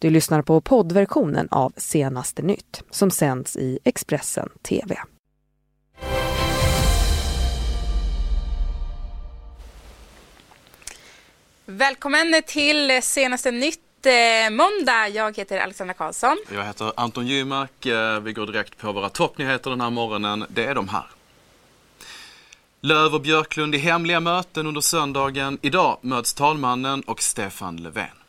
Du lyssnar på poddversionen av Senaste nytt som sänds i Expressen TV. Välkommen till Senaste nytt eh, måndag. Jag heter Alexandra Karlsson. Jag heter Anton Gymark. Eh, vi går direkt på våra toppnyheter den här morgonen. Det är de här. Löv och Björklund i hemliga möten under söndagen. Idag möts talmannen och Stefan Löfven.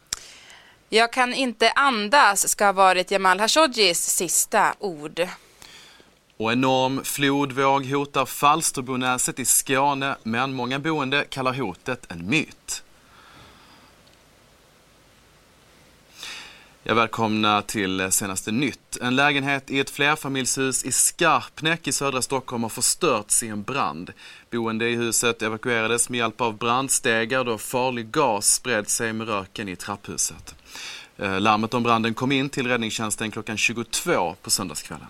Jag kan inte andas ska ha varit Jamal Khashoggis sista ord. Och enorm flodvåg hotar Falsterbonäset i Skåne, men många boende kallar hotet en myt. Jag välkomna till senaste nytt. En lägenhet i ett flerfamiljshus i Skarpnäck i södra Stockholm har förstörts i en brand. Boende i huset evakuerades med hjälp av brandstegar då farlig gas spred sig med röken i trapphuset. Eh, larmet om branden kom in till räddningstjänsten klockan 22 på söndagskvällen.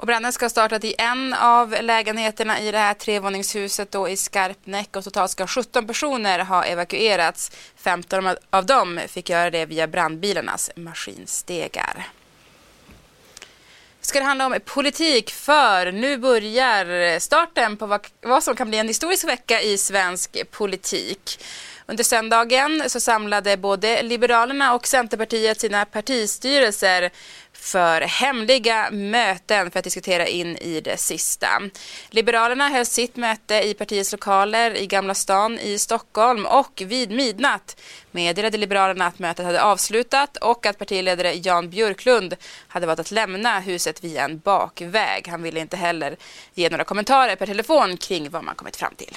Och branden ska ha startat i en av lägenheterna i det här trevåningshuset då i Skarpnäck och totalt ska 17 personer ha evakuerats. 15 av dem fick göra det via brandbilarnas maskinstegar. Ska det handla om politik för nu börjar starten på vad som kan bli en historisk vecka i svensk politik. Under söndagen så samlade både Liberalerna och Centerpartiet sina partistyrelser för hemliga möten för att diskutera in i det sista. Liberalerna höll sitt möte i partiets lokaler i Gamla stan i Stockholm och vid midnatt meddelade Liberalerna att mötet hade avslutat och att partiledare Jan Björklund hade valt att lämna huset via en bakväg. Han ville inte heller ge några kommentarer per telefon kring vad man kommit fram till.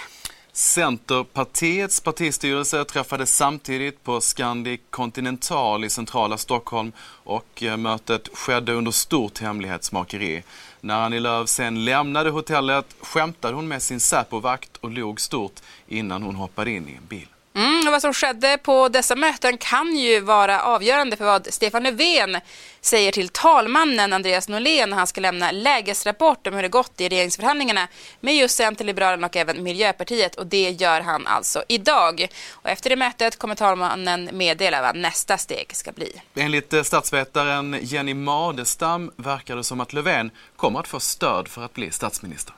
Centerpartiets partistyrelse träffades samtidigt på Scandic Continental i centrala Stockholm och eh, mötet skedde under stort hemlighetsmakeri. När Annie Lööf sen lämnade hotellet skämtade hon med sin Säpovakt och log stort innan hon hoppade in i en bil. Mm, och vad som skedde på dessa möten kan ju vara avgörande för vad Stefan Löfven säger till talmannen Andreas Norlén när han ska lämna lägesrapport om hur det gått i regeringsförhandlingarna med just Centern, och även Miljöpartiet och det gör han alltså idag. Och efter det mötet kommer talmannen meddela vad nästa steg ska bli. Enligt eh, statsvetaren Jenny Madestam verkar det som att Löfven kommer att få stöd för att bli statsminister.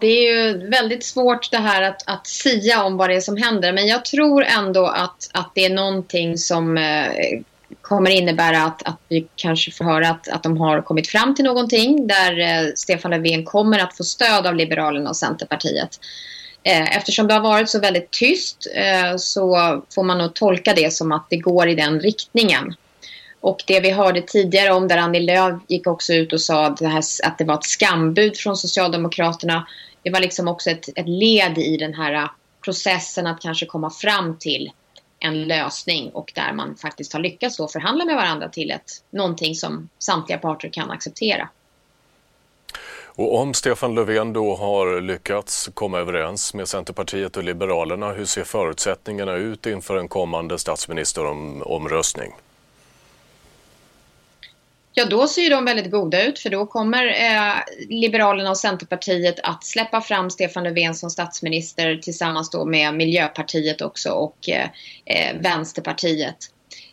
Det är ju väldigt svårt det här att, att sia om vad det är som händer. Men jag tror ändå att, att det är någonting som eh, kommer innebära att, att vi kanske får höra att, att de har kommit fram till någonting där eh, Stefan Löfven kommer att få stöd av Liberalerna och Centerpartiet. Eh, eftersom det har varit så väldigt tyst eh, så får man nog tolka det som att det går i den riktningen. Och det vi hörde tidigare om där Annie Lööf gick också ut och sa att det, här, att det var ett skambud från Socialdemokraterna. Det var liksom också ett, ett led i den här processen att kanske komma fram till en lösning och där man faktiskt har lyckats då förhandla med varandra till ett, någonting som samtliga parter kan acceptera. Och om Stefan Löfven då har lyckats komma överens med Centerpartiet och Liberalerna, hur ser förutsättningarna ut inför en kommande statsministeromröstning? Ja, då ser de väldigt goda ut för då kommer eh, Liberalerna och Centerpartiet att släppa fram Stefan Löfven som statsminister tillsammans då med Miljöpartiet också och eh, eh, Vänsterpartiet.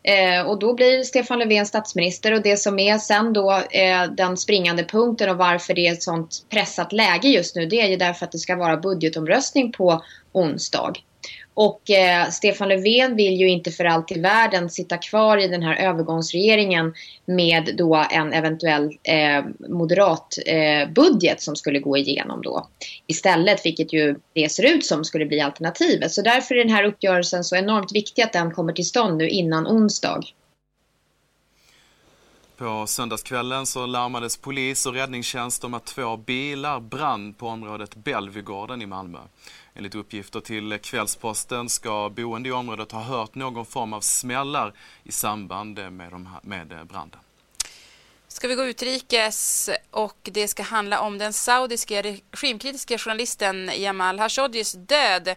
Eh, och då blir Stefan Löfven statsminister och det som är sen då eh, den springande punkten och varför det är ett sånt pressat läge just nu det är ju därför att det ska vara budgetomröstning på onsdag. Och eh, Stefan Löfven vill ju inte för allt i världen sitta kvar i den här övergångsregeringen med då en eventuell eh, moderat eh, budget som skulle gå igenom då. Istället, vilket ju det ser ut som skulle bli alternativet. Så därför är den här uppgörelsen så enormt viktig att den kommer till stånd nu innan onsdag. På söndagskvällen så larmades polis och räddningstjänst om att två bilar brann på området Belvygården i Malmö. Enligt uppgifter till Kvällsposten ska boende i området ha hört någon form av smällar i samband med, de, med eh, branden. Ska vi gå utrikes och det ska handla om den saudiska regimkritiska journalisten Jamal Khashoggis död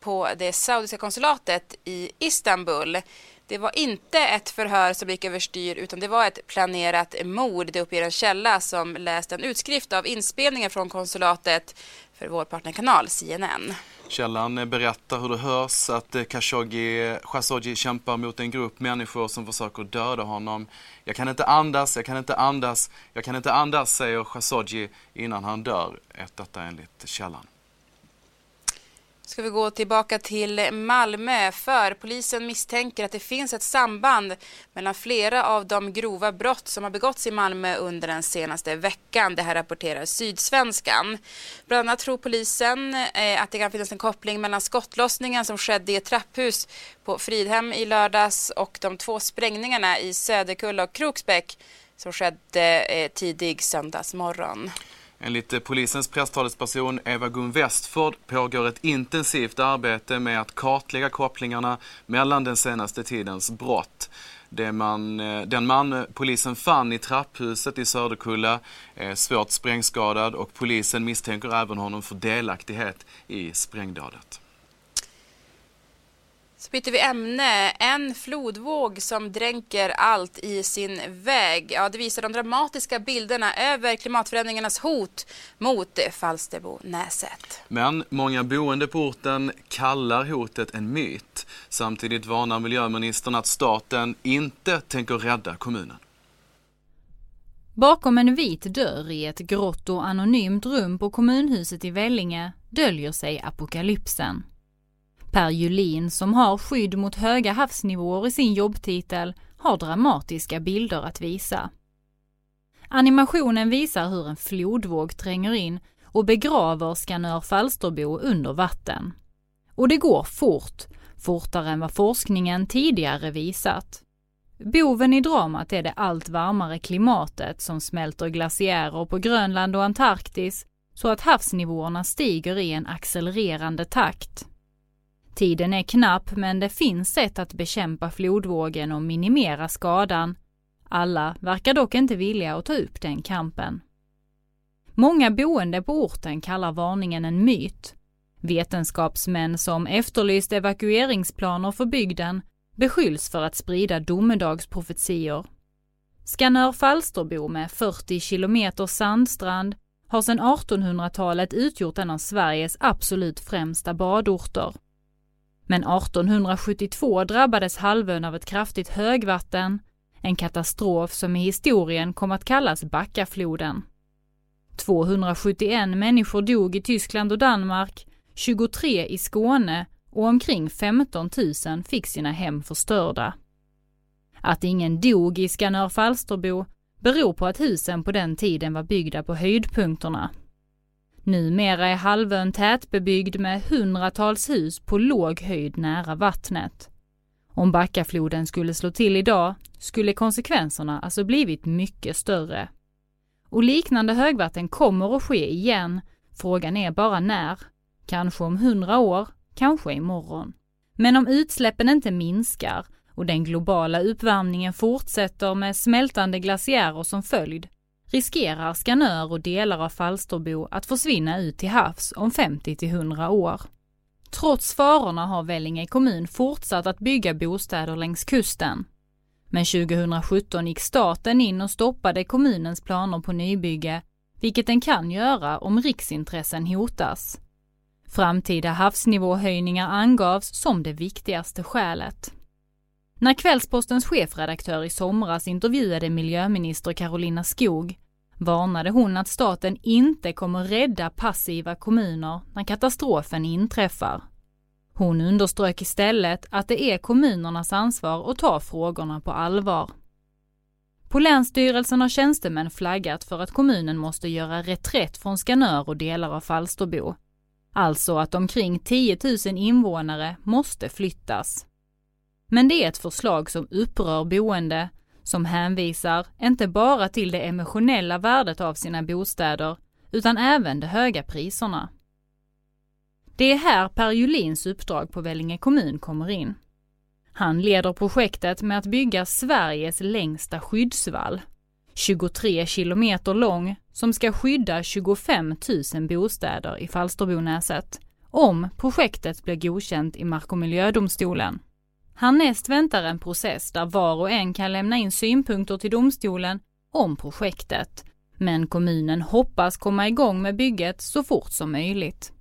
på det saudiska konsulatet i Istanbul. Det var inte ett förhör som gick överstyr utan det var ett planerat mord. Det uppger en källa som läst en utskrift av inspelningen från konsulatet för vår partnerkanal CNN. Källan berättar hur det hörs att eh, Khashoggi, Khashoggi kämpar mot en grupp människor som försöker döda honom. Jag kan inte andas, jag kan inte andas, jag kan inte andas, säger Khashoggi innan han dör. Detta enligt källan ska vi gå tillbaka till Malmö för polisen misstänker att det finns ett samband mellan flera av de grova brott som har begåtts i Malmö under den senaste veckan. Det här rapporterar Sydsvenskan. Bland annat tror polisen eh, att det kan finnas en koppling mellan skottlossningen som skedde i ett trapphus på Fridhem i lördags och de två sprängningarna i Söderkulla och Kroksbäck som skedde eh, tidig söndagsmorgon. Enligt polisens presstalesperson Eva-Gun Westford pågår ett intensivt arbete med att kartlägga kopplingarna mellan den senaste tidens brott. Man, eh, den man polisen fann i trapphuset i Söderkulla är svårt sprängskadad och polisen misstänker även honom för delaktighet i sprängdådet. Så byter vi ämne. En flodvåg som dränker allt i sin väg. Ja, det visar de dramatiska bilderna över klimatförändringarnas hot mot Falsterbo-Näset. Men många boende på orten kallar hotet en myt. Samtidigt varnar miljöministern att staten inte tänker rädda kommunen. Bakom en vit dörr i ett grått och anonymt rum på kommunhuset i Vellinge döljer sig apokalypsen. Per Julin, som har skydd mot höga havsnivåer i sin jobbtitel, har dramatiska bilder att visa. Animationen visar hur en flodvåg tränger in och begraver Skanör Falsterbo under vatten. Och det går fort, fortare än vad forskningen tidigare visat. Boven i dramat är det allt varmare klimatet som smälter glaciärer på Grönland och Antarktis så att havsnivåerna stiger i en accelererande takt. Tiden är knapp men det finns sätt att bekämpa flodvågen och minimera skadan. Alla verkar dock inte villiga att ta upp den kampen. Många boende på orten kallar varningen en myt. Vetenskapsmän som efterlyst evakueringsplaner för bygden beskylls för att sprida domedagsprofetior. Skanör Falsterbo med 40 kilometer sandstrand har sedan 1800-talet utgjort en av Sveriges absolut främsta badorter. Men 1872 drabbades halvön av ett kraftigt högvatten, en katastrof som i historien kom att kallas Backafloden. 271 människor dog i Tyskland och Danmark, 23 i Skåne och omkring 15 000 fick sina hem förstörda. Att ingen dog i Skanör Falsterbo beror på att husen på den tiden var byggda på höjdpunkterna. Numera är halvön tätbebyggd med hundratals hus på låg höjd nära vattnet. Om Backafloden skulle slå till idag skulle konsekvenserna alltså blivit mycket större. Och liknande högvatten kommer att ske igen. Frågan är bara när. Kanske om hundra år, kanske imorgon. Men om utsläppen inte minskar och den globala uppvärmningen fortsätter med smältande glaciärer som följd riskerar Skanör och delar av Falsterbo att försvinna ut till havs om 50 till 100 år. Trots farorna har Vellinge kommun fortsatt att bygga bostäder längs kusten. Men 2017 gick staten in och stoppade kommunens planer på nybygge, vilket den kan göra om riksintressen hotas. Framtida havsnivåhöjningar angavs som det viktigaste skälet. När Kvällspostens chefredaktör i somras intervjuade miljöminister Carolina Skog varnade hon att staten inte kommer rädda passiva kommuner när katastrofen inträffar. Hon underströk istället att det är kommunernas ansvar att ta frågorna på allvar. På Länsstyrelsen har tjänstemän flaggat för att kommunen måste göra reträtt från Skanör och delar av Falsterbo. Alltså att omkring 10 000 invånare måste flyttas. Men det är ett förslag som upprör boende som hänvisar inte bara till det emotionella värdet av sina bostäder utan även de höga priserna. Det är här Per Julins uppdrag på Vellinge kommun kommer in. Han leder projektet med att bygga Sveriges längsta skyddsvall, 23 kilometer lång, som ska skydda 25 000 bostäder i Falsterbonäset, om projektet blir godkänt i Mark och miljödomstolen. Härnäst väntar en process där var och en kan lämna in synpunkter till domstolen om projektet. Men kommunen hoppas komma igång med bygget så fort som möjligt.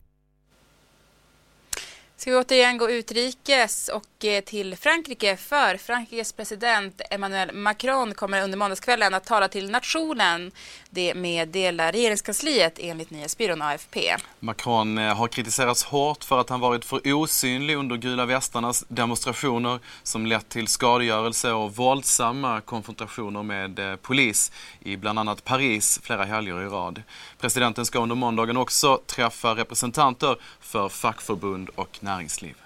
Ska vi återigen gå utrikes och eh, till Frankrike för Frankrikes president Emmanuel Macron kommer under måndagskvällen att tala till nationen. Det meddelar regeringskansliet enligt nyhetsbyrån AFP. Macron eh, har kritiserats hårt för att han varit för osynlig under gula västarnas demonstrationer som lett till skadegörelse och våldsamma konfrontationer med eh, polis i bland annat Paris flera helger i rad. Presidenten ska under måndagen också träffa representanter för fackförbund och näringsliv.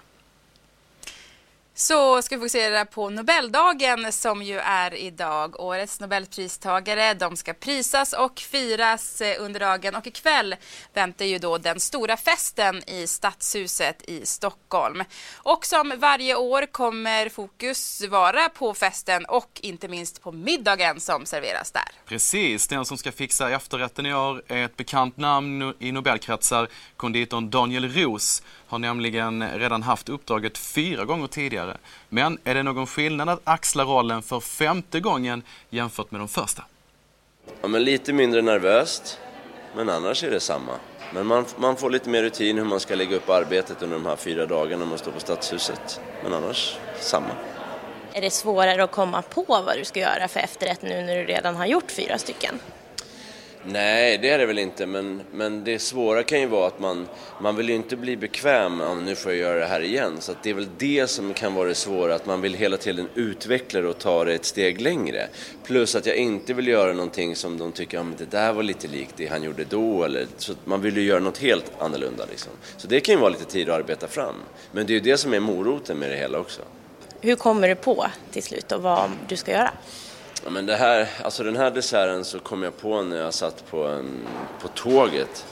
Så ska vi fokusera på Nobeldagen som ju är idag. Årets Nobelpristagare, de ska prisas och firas eh, under dagen och ikväll väntar ju då den stora festen i Stadshuset i Stockholm. Och som varje år kommer fokus vara på festen och inte minst på middagen som serveras där. Precis, den som ska fixa efterrätten i år är ett bekant namn i Nobelkretsar, konditorn Daniel Roos har nämligen redan haft uppdraget fyra gånger tidigare. Men är det någon skillnad att axla rollen för femte gången jämfört med de första? Ja, men lite mindre nervöst, men annars är det samma. Men man, man får lite mer rutin hur man ska lägga upp arbetet under de här fyra dagarna man står på Stadshuset. Men annars samma. Är det svårare att komma på vad du ska göra för efterrätt nu när du redan har gjort fyra stycken? Nej, det är det väl inte, men, men det svåra kan ju vara att man, man vill ju inte bli bekväm, ja, nu får jag göra det här igen. Så det är väl det som kan vara det svåra, att man vill hela tiden utveckla det och ta det ett steg längre. Plus att jag inte vill göra någonting som de tycker, ja men det där var lite likt det han gjorde då, eller, så man vill ju göra något helt annorlunda liksom. Så det kan ju vara lite tid att arbeta fram. Men det är ju det som är moroten med det hela också. Hur kommer du på till slut och vad du ska göra? Ja, men det här, alltså den här desserten så kom jag på när jag satt på, en, på tåget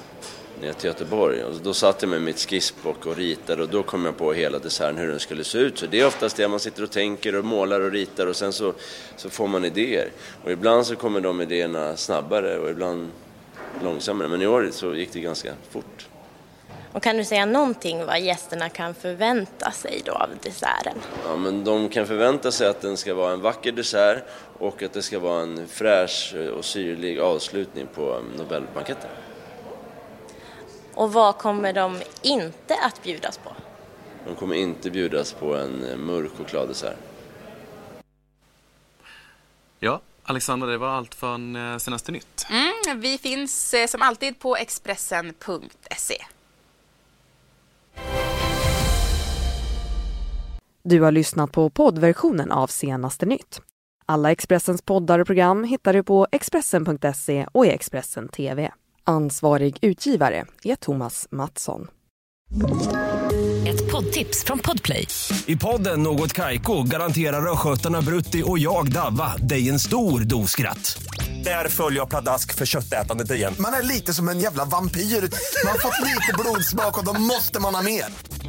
ner till Göteborg. Och då satt jag med mitt skissblock och ritade och då kom jag på hela desserten hur den skulle se ut. Så det är oftast det man sitter och tänker och målar och ritar och sen så, så får man idéer. Och ibland så kommer de idéerna snabbare och ibland långsammare. Men i år så gick det ganska fort. Och kan du säga någonting vad gästerna kan förvänta sig då av desserten? Ja, men de kan förvänta sig att den ska vara en vacker dessert och att det ska vara en fräsch och syrlig avslutning på Nobelbanketten. Och vad kommer de inte att bjudas på? De kommer inte bjudas på en mörk chokladdessert. Ja, Alexandra, det var allt från eh, senaste nytt. Mm, vi finns eh, som alltid på Expressen.se. Du har lyssnat på poddversionen av senaste nytt. Alla Expressens poddar och program hittar du på Expressen.se och i Expressen TV. Ansvarig utgivare är Thomas Mattsson. Ett poddtips från Podplay. I podden Något Kaiko garanterar östgötarna Brutti och jag, Davva, dig en stor dos skratt. Där följer jag pladask för köttätandet igen. Man är lite som en jävla vampyr. Man har fått lite blodsmak och då måste man ha mer.